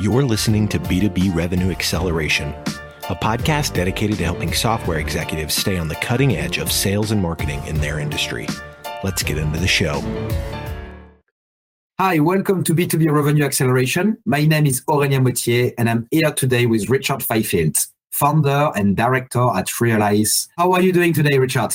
You're listening to B2B Revenue Acceleration, a podcast dedicated to helping software executives stay on the cutting edge of sales and marketing in their industry. Let's get into the show. Hi, welcome to B2B Revenue Acceleration. My name is Aurélien Mottier, and I'm here today with Richard Fifield, founder and director at Realise. How are you doing today, Richard?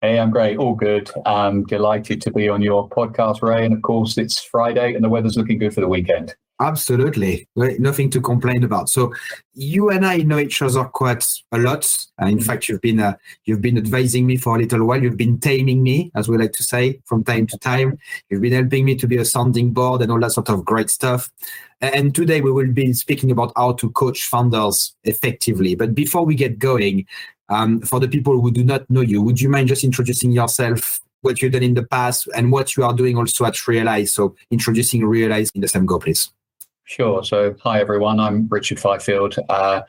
Hey, I'm great. All good. I'm delighted to be on your podcast, Ray. And of course, it's Friday and the weather's looking good for the weekend. Absolutely. Nothing to complain about. So you and I know each other quite a lot. Uh, in mm-hmm. fact, you've been uh, you've been advising me for a little while. You've been taming me, as we like to say, from time to time. You've been helping me to be a sounding board and all that sort of great stuff. And today we will be speaking about how to coach founders effectively. But before we get going, um, for the people who do not know you, would you mind just introducing yourself what you've done in the past and what you are doing also at Realise. So introducing Realise in the same go, please. Sure. So, hi everyone. I'm Richard Fifield. Uh,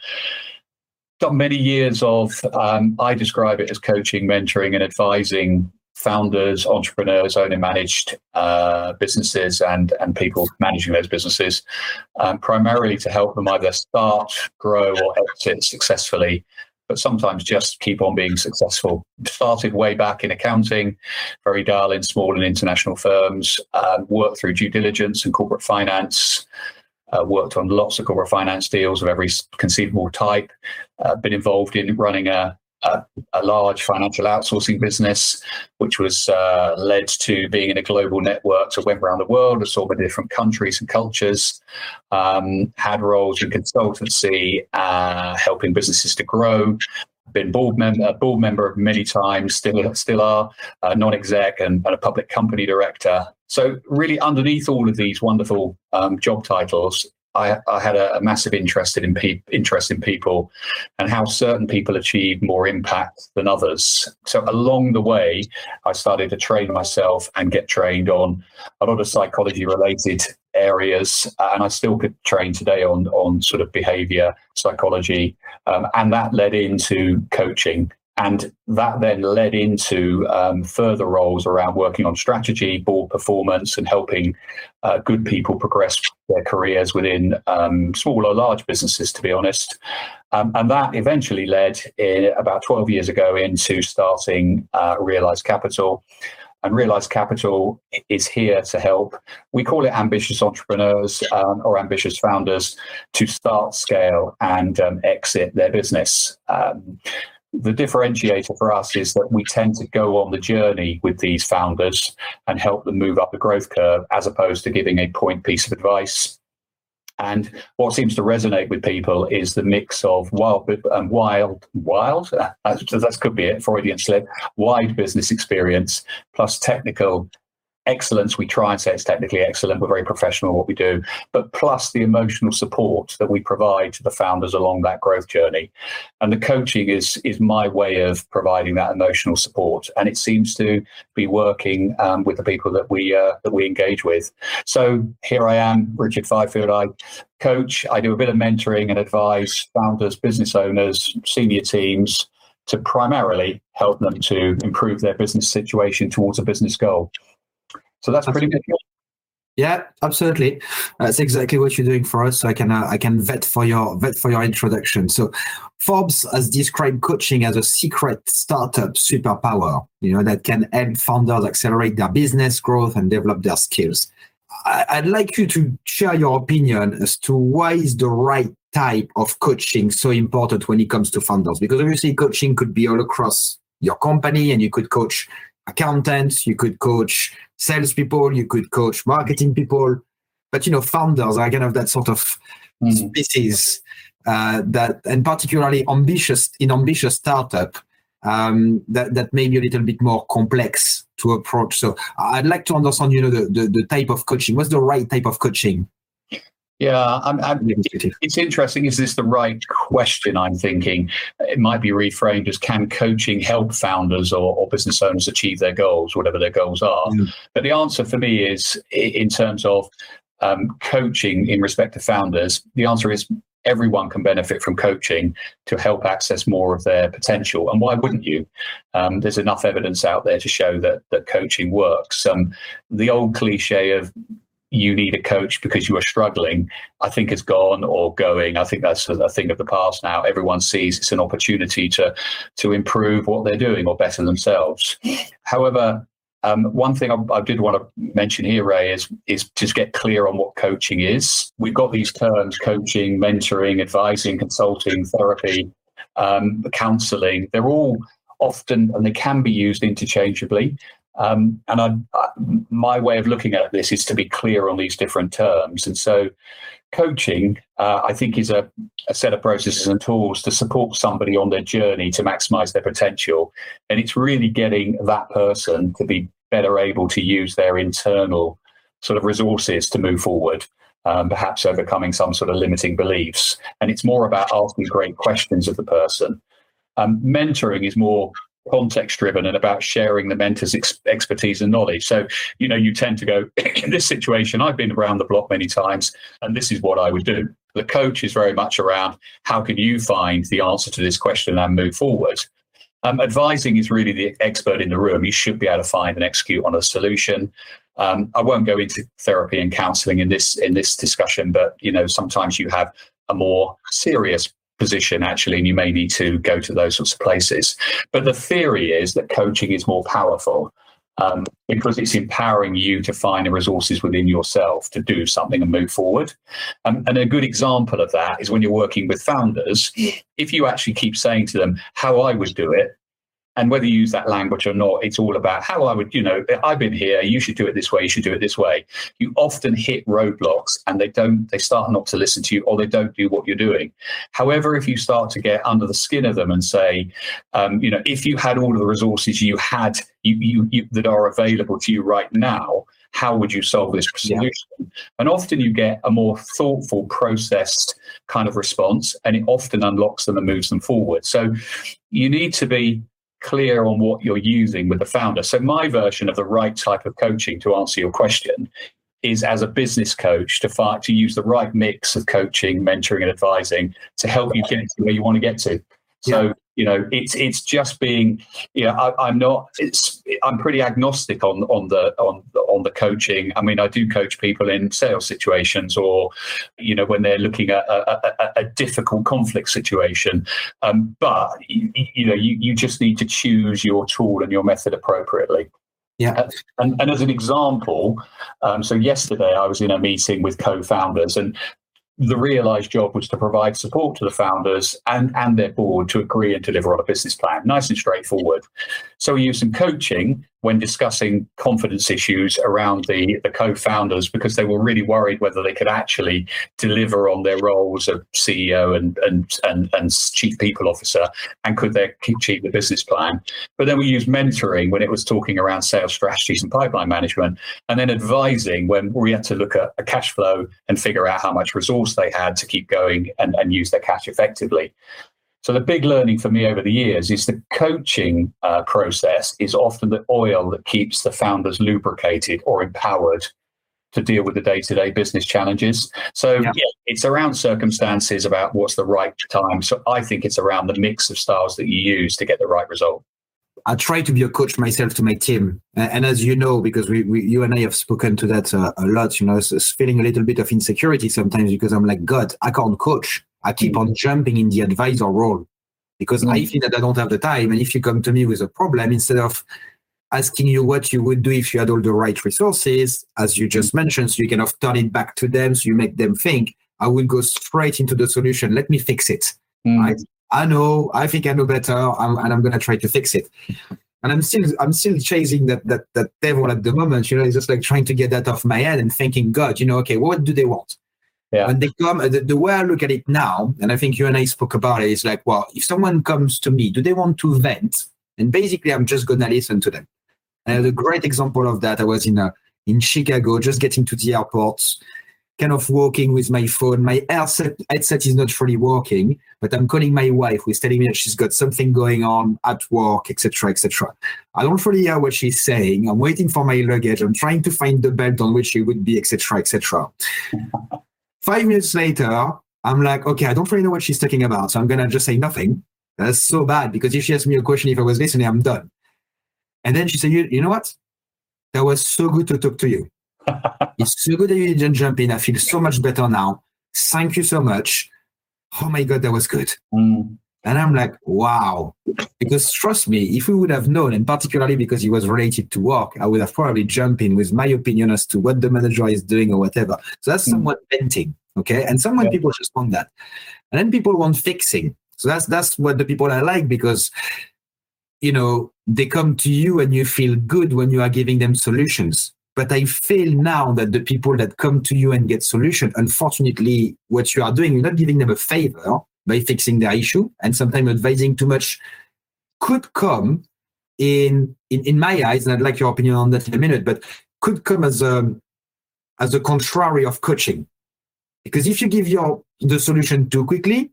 got many years of, um, I describe it as coaching, mentoring, and advising founders, entrepreneurs, owner managed uh, businesses, and and people managing those businesses, um, primarily to help them either start, grow, or exit successfully but sometimes just keep on being successful. Started way back in accounting, very dial in small and international firms, um, worked through due diligence and corporate finance, uh, worked on lots of corporate finance deals of every conceivable type, uh, been involved in running a, a, a, large financial outsourcing business, which was uh, led to being in a global network. So went around the world, saw many different countries and cultures, um, had roles in consultancy, uh, helping businesses to grow, been board member, a board member many times, still still are non-exec and, and, a public company director. So really, underneath all of these wonderful um, job titles, I, I, had a, a massive interest in pe- interest in people and how certain people achieve more impact than others. So along the way, I started to train myself and get trained on a lot of psychology related areas, uh, and I still could train today on on sort of behavior psychology, um, and that led into coaching. And that then led into um, further roles around working on strategy, board performance, and helping uh, good people progress their careers within um, small or large businesses, to be honest. Um, and that eventually led in, about 12 years ago into starting uh, Realise Capital. And Realise Capital is here to help. We call it ambitious entrepreneurs um, or ambitious founders to start, scale, and um, exit their business. The differentiator for us is that we tend to go on the journey with these founders and help them move up the growth curve as opposed to giving a point piece of advice. And what seems to resonate with people is the mix of wild, um, wild, wild. that could be it. Freudian slip. Wide business experience plus technical excellence, we try and say it's technically excellent. We're very professional at what we do, but plus the emotional support that we provide to the founders along that growth journey. And the coaching is is my way of providing that emotional support, and it seems to be working um, with the people that we uh, that we engage with. So here I am, Richard Fifield. I coach. I do a bit of mentoring and advise founders, business owners, senior teams to primarily help them to improve their business situation towards a business goal. So that's pretty good. Yeah, absolutely. That's exactly what you're doing for us. So I can uh, I can vet for your vet for your introduction. So Forbes has described coaching as a secret startup superpower. You know that can help founders accelerate their business growth and develop their skills. I, would like you to share your opinion as to why is the right type of coaching so important when it comes to founders? Because obviously coaching could be all across your company, and you could coach accountants, you could coach salespeople, you could coach marketing people, but you know, founders are kind of that sort of mm. species uh, that, and particularly ambitious in ambitious startup, um, that that may be a little bit more complex to approach. So I'd like to understand, you know, the, the, the type of coaching. What's the right type of coaching? Yeah, I'm, I'm, it's interesting. Is this the right question? I'm thinking it might be reframed as can coaching help founders or, or business owners achieve their goals, whatever their goals are? Mm. But the answer for me is in terms of um, coaching in respect to founders, the answer is everyone can benefit from coaching to help access more of their potential. And why wouldn't you? Um, there's enough evidence out there to show that that coaching works. Um, the old cliche of you need a coach because you are struggling, I think has gone or going. I think that's a thing of the past now. Everyone sees it's an opportunity to to improve what they're doing or better themselves. However, um, one thing I, I, did want to mention here, Ray, is is just get clear on what coaching is. We've got these terms: coaching, mentoring, advising, consulting, therapy, um, counselling. They're all often and they can be used interchangeably. Um, and I, I, my way of looking at this is to be clear on these different terms. And so, coaching, uh, I think, is a, a, set of processes and tools to support somebody on their journey to maximize their potential. And it's really getting that person to be better able to use their internal sort of resources to move forward. Um, perhaps overcoming some sort of limiting beliefs. And it's more about asking great questions of the person. Um, mentoring is more context driven and about sharing the mentor's ex- expertise and knowledge. So, you know, you tend to go, in this situation, I've been around the block many times, and this is what I would do. The coach is very much around how can you find the answer to this question and move forward. Um, advising is really the expert in the room. You should be able to find and execute on a solution. Um, I won't go into therapy and counselling in this in this discussion, but you know sometimes you have a more serious position actually and you may need to go to those sorts of places but the theory is that coaching is more powerful um, because it's empowering you to find the resources within yourself to do something and move forward. Um, and a good example of that is when you're working with founders, if you actually keep saying to them how I would do it, and whether you use that language or not, it's all about how I would, you know, I've been here, you should do it this way, you should do it this way. You often hit roadblocks and they don't, they start not to listen to you or they don't do what you're doing. However, if you start to get under the skin of them and say, um, you know, if you had all of the resources you had you, you, you, that are available to you right now, how would you solve this solution? Yeah. And often you get a more thoughtful, processed kind of response, and it often unlocks them and moves them forward. So you need to be clear on what you're using with the founder. So, my version of the right type of coaching to answer your question is as a business coach to find, to use the right mix of coaching, mentoring, and advising to help you get to where you want to get to. So, yeah you know it's it's just being you know I, am not it's i'm pretty agnostic on on the on on the coaching. I mean i do coach people in sales situations or you know when they're looking at a, a, a difficult conflict situation. Um, but you, you, know you, you just need to choose your tool and your method appropriately. Yeah. And, and as an example, um, so yesterday I was in a meeting with co founders, and the realized job was to provide support to the founders and, and their board to agree and deliver on a business plan. Nice and straightforward. So we used some coaching when discussing confidence issues around the, the co-founders because they were really worried whether they could actually deliver on their roles of CEO and and and, and chief people officer and could they achieve the business plan. But then we used mentoring when it was talking around sales strategies and pipeline management, and then advising when we had to look at a cash flow and figure out how much resource they had to keep going and, and use their cash effectively. So the big learning for me over the years is the coaching uh, process is often the oil that keeps the founders lubricated or empowered to deal with the day-to-day business challenges. So yeah. Yeah, it's around circumstances about what's the right time. So I think it's around the mix of styles that you use to get the right result. I try to be a coach myself to my team, and as you know, because we, we you and I have spoken to that uh, a lot, you know, so feeling a little bit of insecurity sometimes because I'm like, God, I can't coach. I keep on jumping in the advisor role because I feel that I don't have the time. And if you come to me with a problem, instead of asking you what you would do if you had all the right resources, as you just mentioned, so you kind of turn it back to them, so you make them think, I will go straight into the solution. Let me fix it. Mm. Right? I know, I think I know better, I'm, and I'm going to try to fix it. And I'm still, I'm still chasing that that that devil at the moment. You know, it's just like trying to get that off my head and thinking, God, you know, okay, what do they want? Yeah. When they come, the, the, way I look at it now, and I think you and I spoke about it, is like, well, if someone comes to me, do they want to vent? And basically, I'm just gonna listen to them. And I had a great example of that. I was in a, in Chicago, just getting to the airport, kind of walking with my phone. My headset, headset is not really working, but I'm calling my wife, who's telling me that she's got something going on at work, etc., etc. I don't really hear what she's saying. I'm waiting for my luggage. I'm trying to find the belt on which it would be, etc., etc. Five minutes later, I'm like, okay, I don't really know what she's talking about. So I'm going to just say nothing. That's so bad because if she asks me a question, if I was listening, I'm done. And then she said, you, you know what? That was so good to talk to you. It's so good that you didn't jump in. I feel so much better now. Thank you so much. Oh my God, that was good. Mm. And I'm like, wow. Because trust me, if we would have known, and particularly because he was related to work, I would have probably jumped in with my opinion as to what the manager is doing or whatever. So that's Mm. somewhat venting. Okay. And somewhat Yeah. people just want that. And then people want fixing. So that's that's what the people I like because you know they come to you and you feel good when you are giving them solutions. But I feel now that the people that come to you and get solution, unfortunately, what you are doing, you're not giving them a favor by fixing their issue, and sometimes advising too much could come in in, in my eyes, and I'd like your opinion on that in a minute, but could come as a as a contrary of coaching. Because if you give your the solution too quickly,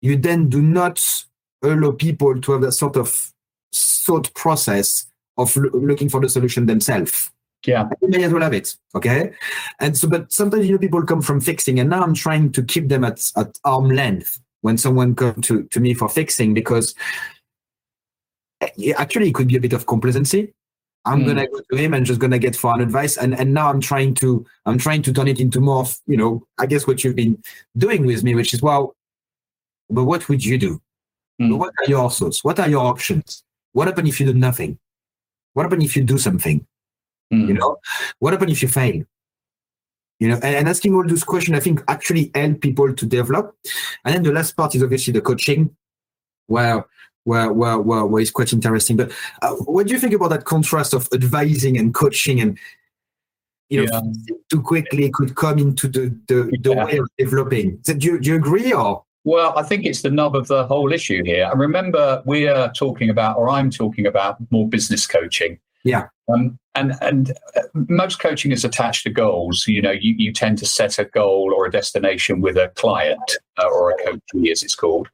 you then do not allow people to have that sort of thought process of loo- looking for the solution themselves. Yeah. You may as well have it. Okay. And so, but sometimes, you know, people come from fixing, and now I'm trying to keep them at, at arm length when someone comes to, to me for fixing because eh, actually it could be a bit of complacency. I'm Mm. gonna go to him and just gonna get for an advice, and and now I'm trying to I'm trying to turn it into more, of, you know, I guess what you've been doing with me, which is well, but what would you do? Mm. What are your thoughts? What are your options? What happens if you do nothing? What happens if you do something? Mm. You know, what happens if you fail? You know, and, and asking all those questions, I think, actually help people to develop. And then the last part is obviously the coaching, where where where where, where is quite interesting. But uh, what do you think about that contrast of advising and coaching and you know, Yeah. too quickly could come into the the, the Yeah. way of developing? So do you, do you agree or? Well, I think it's the nub of the whole issue here. And remember, we are talking about, or I'm talking about more business coaching. Yeah. Um, and and uh, most coaching is attached to goals. You know, you, you tend to set a goal or a destination with a client uh, or a coachee, as it's called.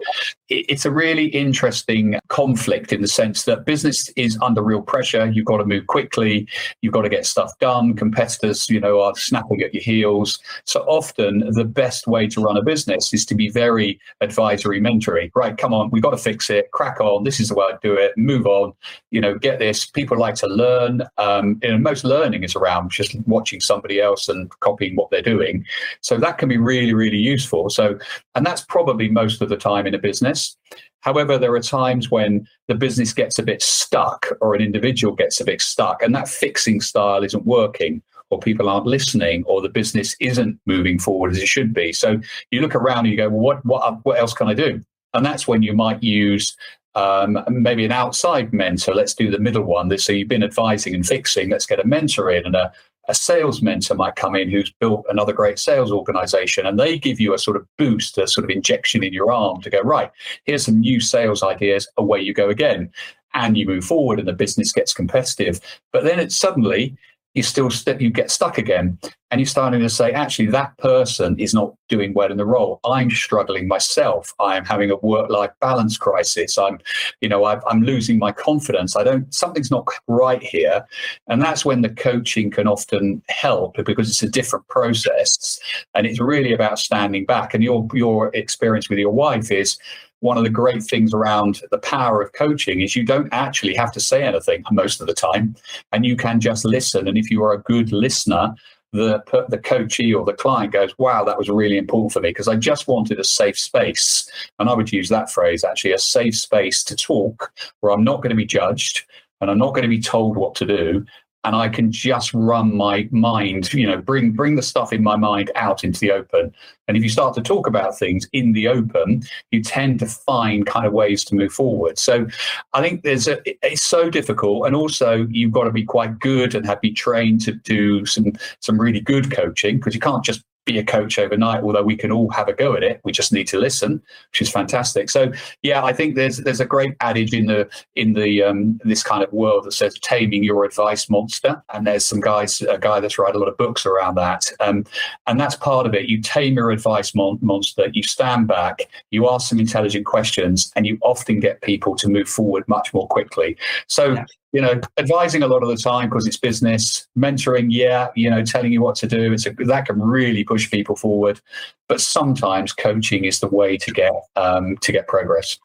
It, it's a really interesting conflict in the sense that business is under real pressure. You've got to move quickly. You've got to get stuff done. Competitors, you know, are snapping at your heels. So often, the best way to run a business is to be very advisory, mentory. Right, come on, we've got to fix it. Crack on. This is the way I do it. Move on. You know, get this. People like to learn. Um, you most learning is around just watching somebody else and copying what they're doing. So that can be really, really useful. So, and that's probably most of the time in a business. However, there are times when the business gets a bit stuck or an individual gets a bit stuck and that fixing style isn't working or people aren't listening or the business isn't moving forward as it should be. So you look around and you go, well, what, what, what else can I do? And that's when you might use um, maybe an outside mentor. Let's do the middle one. So you've been advising and fixing. Let's get a mentor in and a, a sales mentor might come in who's built another great sales organization and they give you a sort of boost, a sort of injection in your arm to go, right, here's some new sales ideas, away you go again. And you move forward and the business gets competitive. But then it's suddenly you still st- you get stuck again and you're starting to say actually that person is not doing well in the role. I'm struggling myself. I'm having a work life balance crisis. I'm you know i i'm losing my confidence. I don't something's not right here. And that's when the coaching can often help because it's a different process and it's really about standing back. And your your experience with your wife is one of the great things around the power of coaching is you don't actually have to say anything most of the time and you can just listen. And if you are a good listener the the coachee or the client goes wow that was really important for me because i just wanted a safe space. And i would use that phrase actually a safe space to talk where i'm not going to be judged and i'm not going to be told what to do and I can just run my mind, you know, bring bring the stuff in my mind out into the open. And if you start to talk about things in the open, you tend to find kind of ways to move forward. So I think there's a it's so difficult, and also you've got to be quite good and have be trained to do some some really good coaching because you can't just be a coach overnight although we can all have a go at it. We just need to listen which is fantastic. So yeah i think there's there's a great adage in the in the um, this kind of world that says taming your advice monster. And there's some guys a guy that's write a lot of books around that. Um, and that's part of it. You tame your advice mon- monster. You stand back. You ask some intelligent questions and you often get people to move forward much more quickly. So Yeah. You know advising a lot of the time because it's business mentoring yeah you know telling you what to do it's a, that can really push people forward but sometimes coaching is the way to get um, to get progress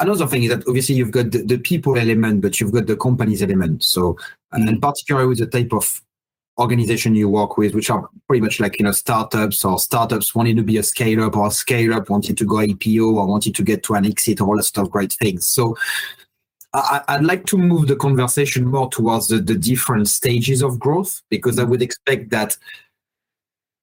another thing is that obviously you've got the, the people element, but you've got the company's element. So, and, in particular with the type of organization you work with, which are pretty much like you know startups or startups wanting to be a scale up or scale up wanting to go IPO or wanting to get to an exit or all that stuff great things. So I, would like to move the conversation more towards the, the different stages of growth because I would expect that.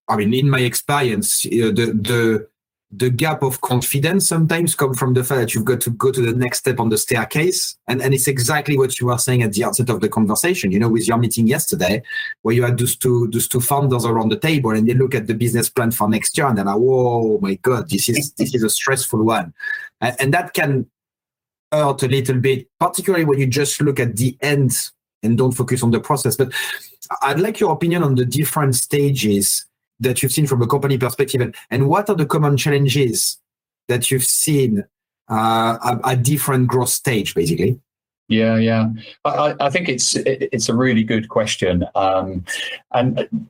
I mean, in my experience, you know, the the the gap of confidence sometimes come from the fact that you've got to go to the next step on the staircase. And, and it's exactly what you were saying at the outset of the conversation, you know, with your meeting yesterday, where you had those two those two founders around the table and they look at the business plan for next year and they're like, whoa, my God, this is this is a stressful one. And, and that can hurt a little bit, particularly when you just look at the end and don't focus on the process. But I'd like your opinion on the different stages that you've seen from a company perspective, and, and what are the common challenges that you've seen uh, at different growth stage, basically? Yeah, yeah. I, I think it's it's a really good question, um, and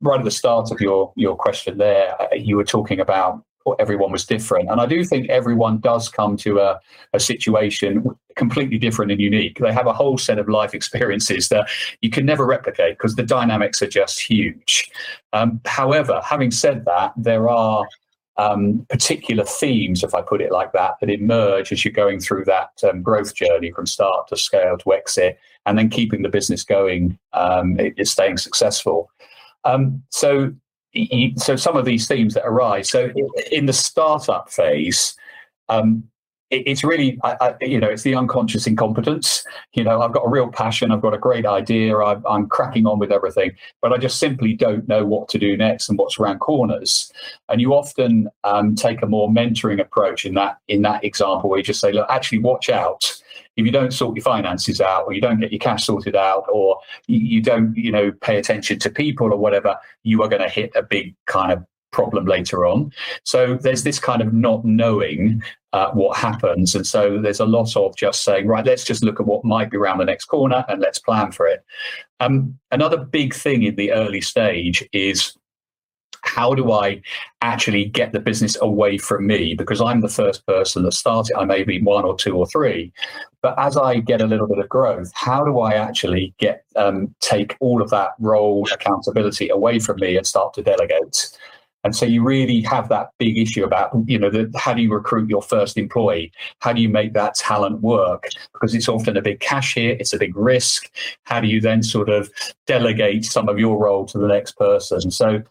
right at the start of your your question there, uh, you were talking about everyone was different. And I do think everyone does come to a, a situation completely different and unique. They have a whole set of life experiences that you can never replicate because the dynamics are just huge. Um, however, having said that, there are um, particular themes, if I put it like that, that emerge as you're going through that um, growth journey from start to scale to exit, and then keeping the business going, um, is staying successful. Um, so so some of these themes that arise. So in the startup phase, um, it, it's really, I, I, you know, it's the unconscious incompetence. You know, I've got a real passion, I've got a great idea, I, I'm cracking on with everything, but I just simply don't know what to do next and what's around corners. And you often um, take a more mentoring approach in that in that example, where you just say, look, actually, watch out if you don't sort your finances out or you don't get your cash sorted out or you don't you know pay attention to people or whatever you are going to hit a big kind of problem later on. So there's this kind of not knowing uh, what happens. And so there's a lot of just saying right let's just look at what might be around the next corner and let's plan for it. Um, another big thing in the early stage is how do I actually get the business away from me? Because I'm the first person that started. I may be one or two or three, but as I get a little bit of growth, how do I actually get um, take all of that role accountability away from me and start to delegate? And so you really have that big issue about, you know, the, how do you recruit your first employee? How do you make that talent work? Because it's often a big cash hit, it's a big risk. How do you then sort of delegate some of your role to the next person? So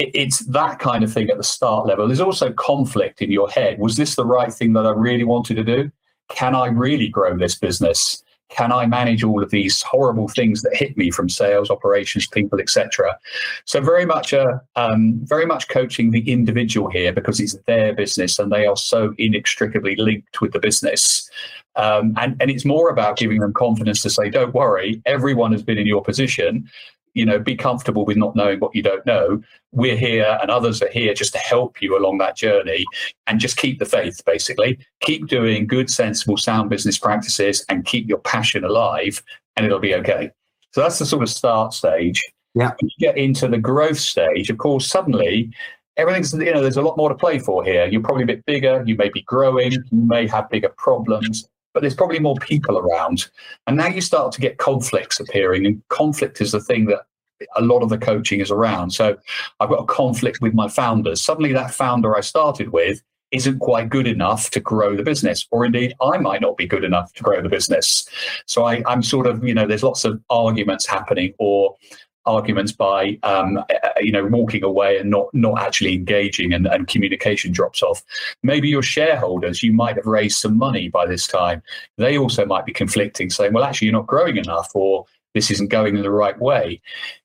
it, it's that kind of thing at the start level. There's also conflict in your head. Was this the right thing that I really wanted to do? Can I really grow this business? Can I manage all of these horrible things that hit me from sales, operations, people, etc.? So very much a um, very much coaching the individual here because it's their business and they are so inextricably linked with the business. Um, and, and it's more about giving them confidence to say, don't worry, everyone has been in your position you know be comfortable with not knowing what you don't know. We're here and others are here just to help you along that journey and just keep the faith basically. Keep doing good sensible sound business practices and keep your passion alive and it'll be okay. So that's the sort of start stage. Yeah. When you get into the growth stage of course suddenly everything's you know there's a lot more to play for here. You're probably a bit bigger. You may be growing. You may have bigger problems but there's probably more people around. And now you start to get conflicts appearing, and conflict is the thing that a lot of the coaching is around. So I've got a conflict with my founders. Suddenly, that founder I started with isn't quite good enough to grow the business, or indeed, I might not be good enough to grow the business. So I, am sort of, you know, there's lots of arguments happening, or arguments by um, uh, you know walking away and not not actually engaging and, and communication drops off. Maybe your shareholders you might have raised some money by this time. They also might be conflicting saying well actually you're not growing enough or this isn't going in the right way.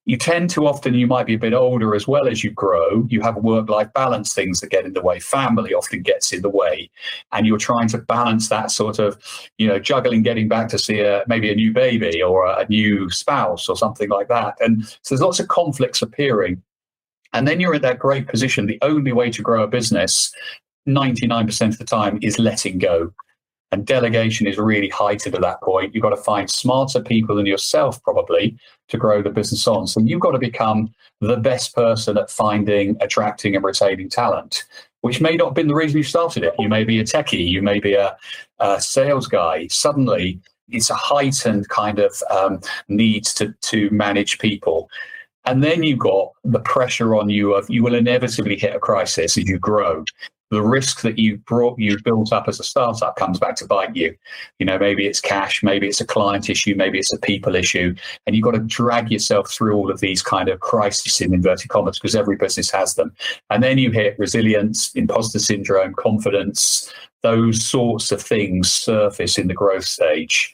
You tend to often, you might be a bit older as well as you grow. You have work life balance things that get in the way. Family often gets in the way. And you're trying to balance that sort of, you know, juggling getting back to see a, maybe a new baby or a, a new spouse or something like that. And so there's lots of conflicts appearing. And then you're in that great position. The only way to grow a business 99% of the time is letting go. And delegation is really heightened at that point. You've got to find smarter people than yourself, probably, to grow the business on. So you've got to become the best person at finding, attracting, and retaining talent, which may not have been the reason you started it. You may be a techie, you may be a, a sales guy. Suddenly, it's a heightened kind of um, need to, to manage people. And then you've got the pressure on you of you will inevitably hit a crisis as you grow the risk that you brought you built up as a startup comes back to bite you. You know, maybe it's cash, maybe it's a client issue, maybe it's a people issue, and you've got to drag yourself through all of these kind of crises in inverted commas because every business has them. And then you hit resilience, imposter syndrome, confidence, those sorts of things surface in the growth stage.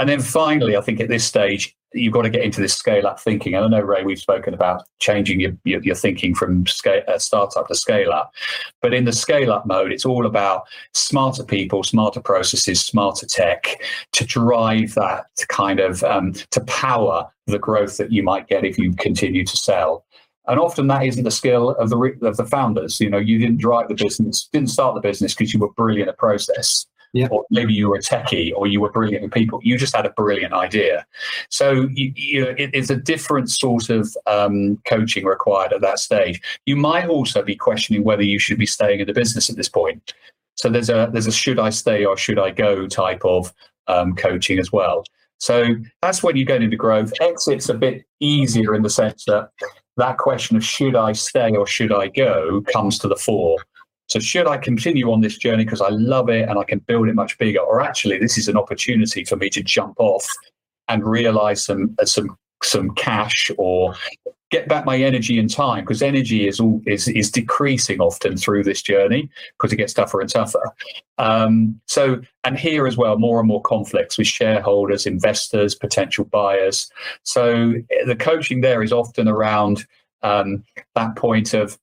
And then finally, I think at this stage, you've got to get into this scale up thinking. And I know, Ray, we've spoken about changing your, your, your thinking from scale, uh, startup to scale up. But in the scale up mode, it's all about smarter people, smarter processes, smarter tech to drive that kind of um, to power the growth that you might get if you continue to sell. And often that isn't the skill of the of the founders. You know, you didn't drive the business, didn't start the business because you were brilliant at process yeah. or maybe you were a techie or you were brilliant with people. You just had a brilliant idea. So you, you it, it's a different sort of um, coaching required at that stage. You might also be questioning whether you should be staying in the business at this point. So there's a there's a should I stay or should I go type of um, coaching as well. So that's when you get into growth. Exit's a bit easier in the sense that that question of should I stay or should I go comes to the fore. So, should I continue on this journey because I love it and I can build it much bigger, or actually, this is an opportunity for me to jump off and realize some uh, some some cash or get back my energy and time because energy is all is is decreasing often through this journey because it gets tougher and tougher. Um, so and here as well, more and more conflicts with shareholders, investors, potential buyers. So the coaching there is often around um, that point of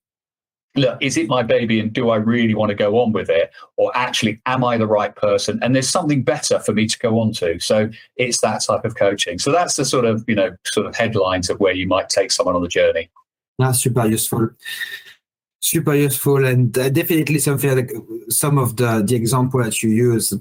look, is it my baby and do I really want to go on with it? Or actually, am I the right person? And there's something better for me to go on to. So it's that type of coaching. So that's the sort of, you know, sort of headlines of where you might take someone on the journey. That's super useful. Super useful and uh, definitely something like some of the, the example that you use,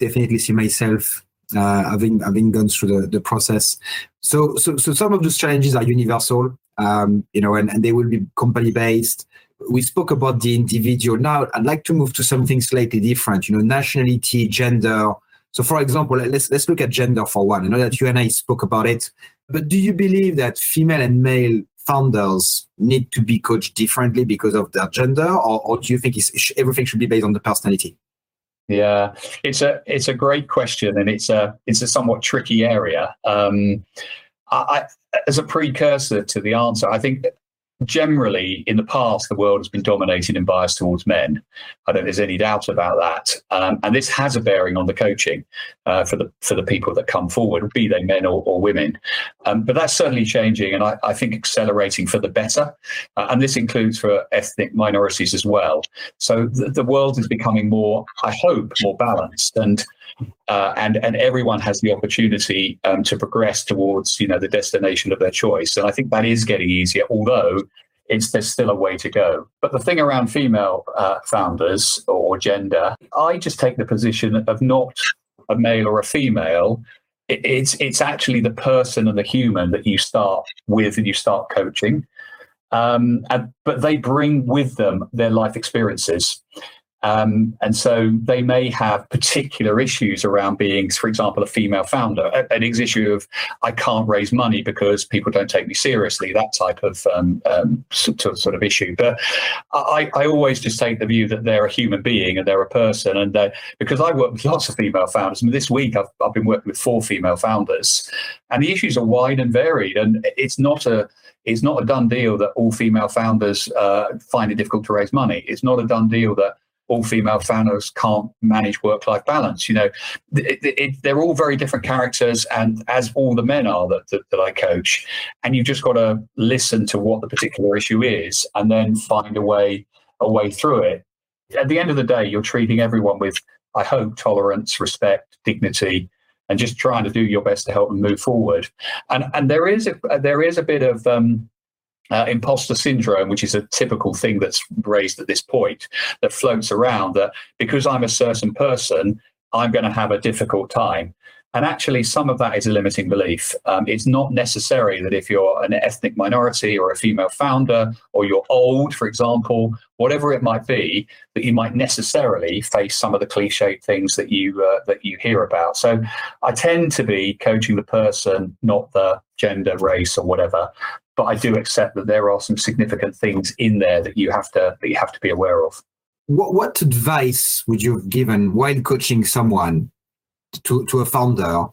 definitely see myself uh, having having gone through the, the process. So, so so some of those challenges are universal, um, you know, and, and they will be company based we spoke about the individual. Now, I'd like to move to something slightly different. You know, nationality, gender. So, for example, let's let's look at gender for one. I know that you and I spoke about it, but do you believe that female and male founders need to be coached differently because of their gender, or, or do you think everything should be based on the personality? Yeah, it's a it's a great question, and it's a it's a somewhat tricky area. Um, I, as a precursor to the answer, I think generally in the past the world has been dominated and biased towards men. I don't think there's any doubt about that. Um, and this has a bearing on the coaching uh, for the for the people that come forward be they men or, or women. Um, but that's certainly changing and i, I think accelerating for the better. Uh, and this includes for ethnic minorities as well. So the, the world is becoming more i hope more balanced. And uh, and and everyone has the opportunity um, to progress towards you know the destination of their choice. And I think that is getting easier, although it's there's still a way to go. But the thing around female uh, founders or gender, I just take the position of not a male or a female. it's it's actually the person and the human that you start with and you start coaching. Um, and, but they bring with them their life experiences. Um, and so they may have particular issues around being, for example, a female founder, an issue of I can't raise money because people don't take me seriously, that type of um, um, sort, of, issue. But I, I, always just take the view that they're a human being and they're a person. And because I work with lots of female founders, I mean, this week I've, I've been working with four female founders, and the issues are wide and varied. And it's not a it's not a done deal that all female founders uh, find it difficult to raise money. It's not a done deal that all female founders can't manage work life balance. You know, it, it, they're all very different characters, and as all the men are that, that, that I coach. And you've just got to listen to what the particular issue is and then find a way a way through it. At the end of the day, you're treating everyone with, I hope, tolerance, respect, dignity, and just trying to do your best to help them move forward. And and there is a there is a bit of um, uh, imposter syndrome, which is a typical thing that's raised at this point, that floats around that because I'm a certain person, I'm going to have a difficult time. And actually, some of that is a limiting belief. Um, it's not necessary that if you're an ethnic minority or a female founder, or you're old, for example, whatever it might be, that you might necessarily face some of the cliched things that you uh, that you hear about. So, I tend to be coaching the person, not the gender, race, or whatever. But I do accept that there are some significant things in there that you have to that you have to be aware of. What, what advice would you have given while coaching someone to, to a founder?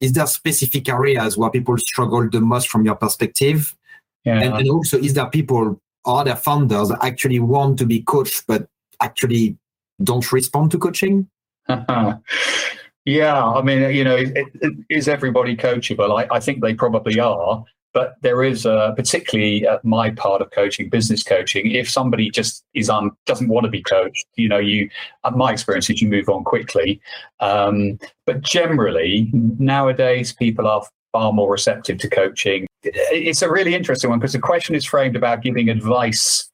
Is there specific areas where people struggle the most from your perspective? Yeah. And, and also, is there people, are there founders that actually want to be coached but actually don't respond to coaching? yeah, I mean, you know, it, it, is everybody coachable? I, I think they probably are but there is a, particularly at my part of coaching business coaching if somebody just is on doesn't want to be coached you know you at my experience is you move on quickly um, but generally nowadays people are far more receptive to coaching it's a really interesting one because the question is framed about giving advice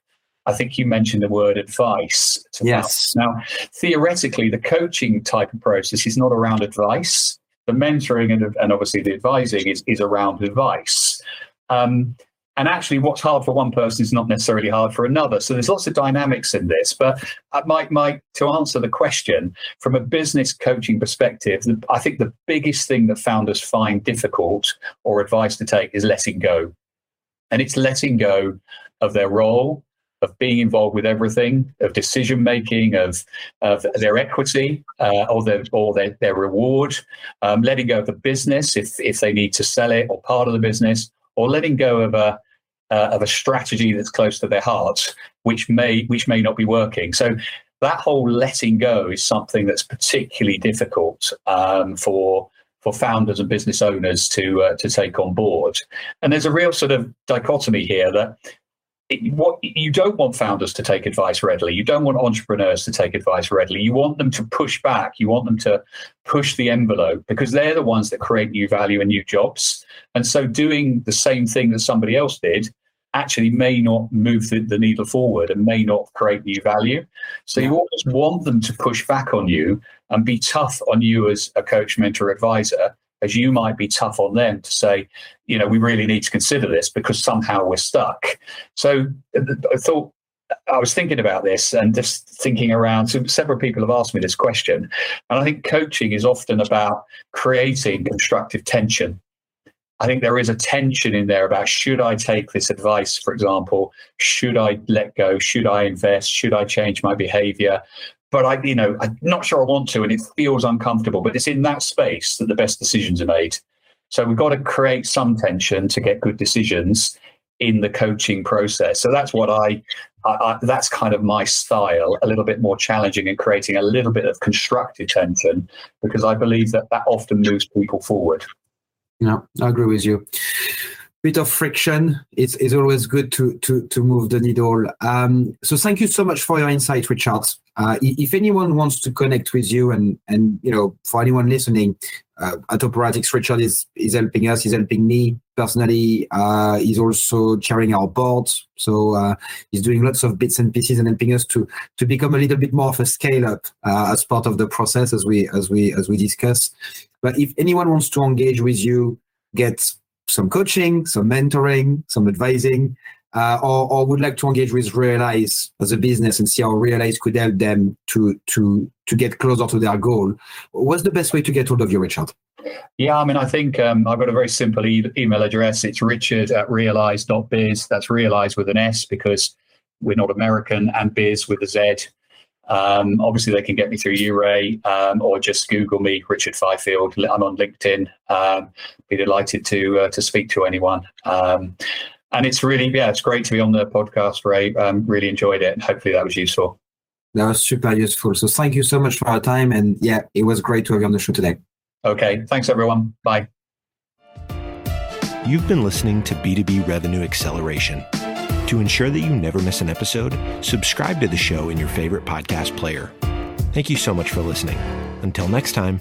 I think you mentioned the word advice. yes. Now, theoretically, the coaching type of process is not around advice the mentoring and, and obviously the advising is, is around advice. Um, and actually, what's hard for one person is not necessarily hard for another. So there's lots of dynamics in this. But Mike, Mike, to answer the question from a business coaching perspective, I think the biggest thing that founders find difficult or advice to take is letting go, and it's letting go of their role, of being involved with everything, of decision making, of, of their equity uh, or their or their, their reward, um, letting go of the business if if they need to sell it or part of the business, or letting go of a uh, of a strategy that's close to their heart, which may which may not be working. So that whole letting go is something that's particularly difficult um, for for founders and business owners to uh, to take on board. And there's a real sort of dichotomy here that it, what you don't want founders to take advice readily. You don't want entrepreneurs to take advice readily. You want them to push back. You want them to push the envelope because they're the ones that create new value and new jobs. And so, doing the same thing that somebody else did actually may not move the, the needle forward and may not create new value. So, you always want them to push back on you and be tough on you as a coach, mentor, advisor as you might be tough on them to say, you know, we really need to consider this because somehow we're stuck. So uh, I thought I was thinking about this and just thinking around. So several people have asked me this question, and I think coaching is often about creating constructive tension. I think there is a tension in there about should I take this advice, for example? Should I let go? Should I invest? Should I change my behavior? but I, you know, I'm not sure I want to, and it feels uncomfortable. But it's in that space that the best decisions are made. So we've got to create some tension to get good decisions in the coaching process. So that's what I, I, I, that's kind of my style, a little bit more challenging and creating a little bit of constructive tension because I believe that that often moves people forward. Yeah, I agree with you bit of friction. It's, it's always good to, to, to move the needle. Um, so thank you so much for your insight, Richard. Uh, if anyone wants to connect with you and, and you know, for anyone listening, uh, at Operatix, Richard is, is helping us, he's helping me personally. Uh, he's also chairing our board. So uh, he's doing lots of bits and pieces and helping us to, to become a little bit more of a scale up uh, as part of the process as we, as we, as we discuss. But if anyone wants to engage with you, get some coaching, some mentoring, some advising, uh, or, or would like to engage with Realise as a business and see how Realise could help them to to to get closer to their goal, what's the best way to get hold of you, Richard? Yeah, I mean, I think um, I've got a very simple e- email address. It's richard at realise.biz. That's realise with an S because we're not American, and biz with a Z. Um, obviously, they can get me through Uray um, or just Google me, Richard Fifield. I'm on LinkedIn. Um, be delighted to uh, to speak to anyone. Um, and it's really, yeah, it's great to be on the podcast, Ray. Um, really enjoyed it. And hopefully, that was useful. That was super useful. So, thank you so much for our time. And yeah, it was great to have you on the show today. Okay. Thanks, everyone. Bye. You've been listening to B2B Revenue Acceleration. To ensure that you never miss an episode, subscribe to the show in your favorite podcast player. Thank you so much for listening. Until next time.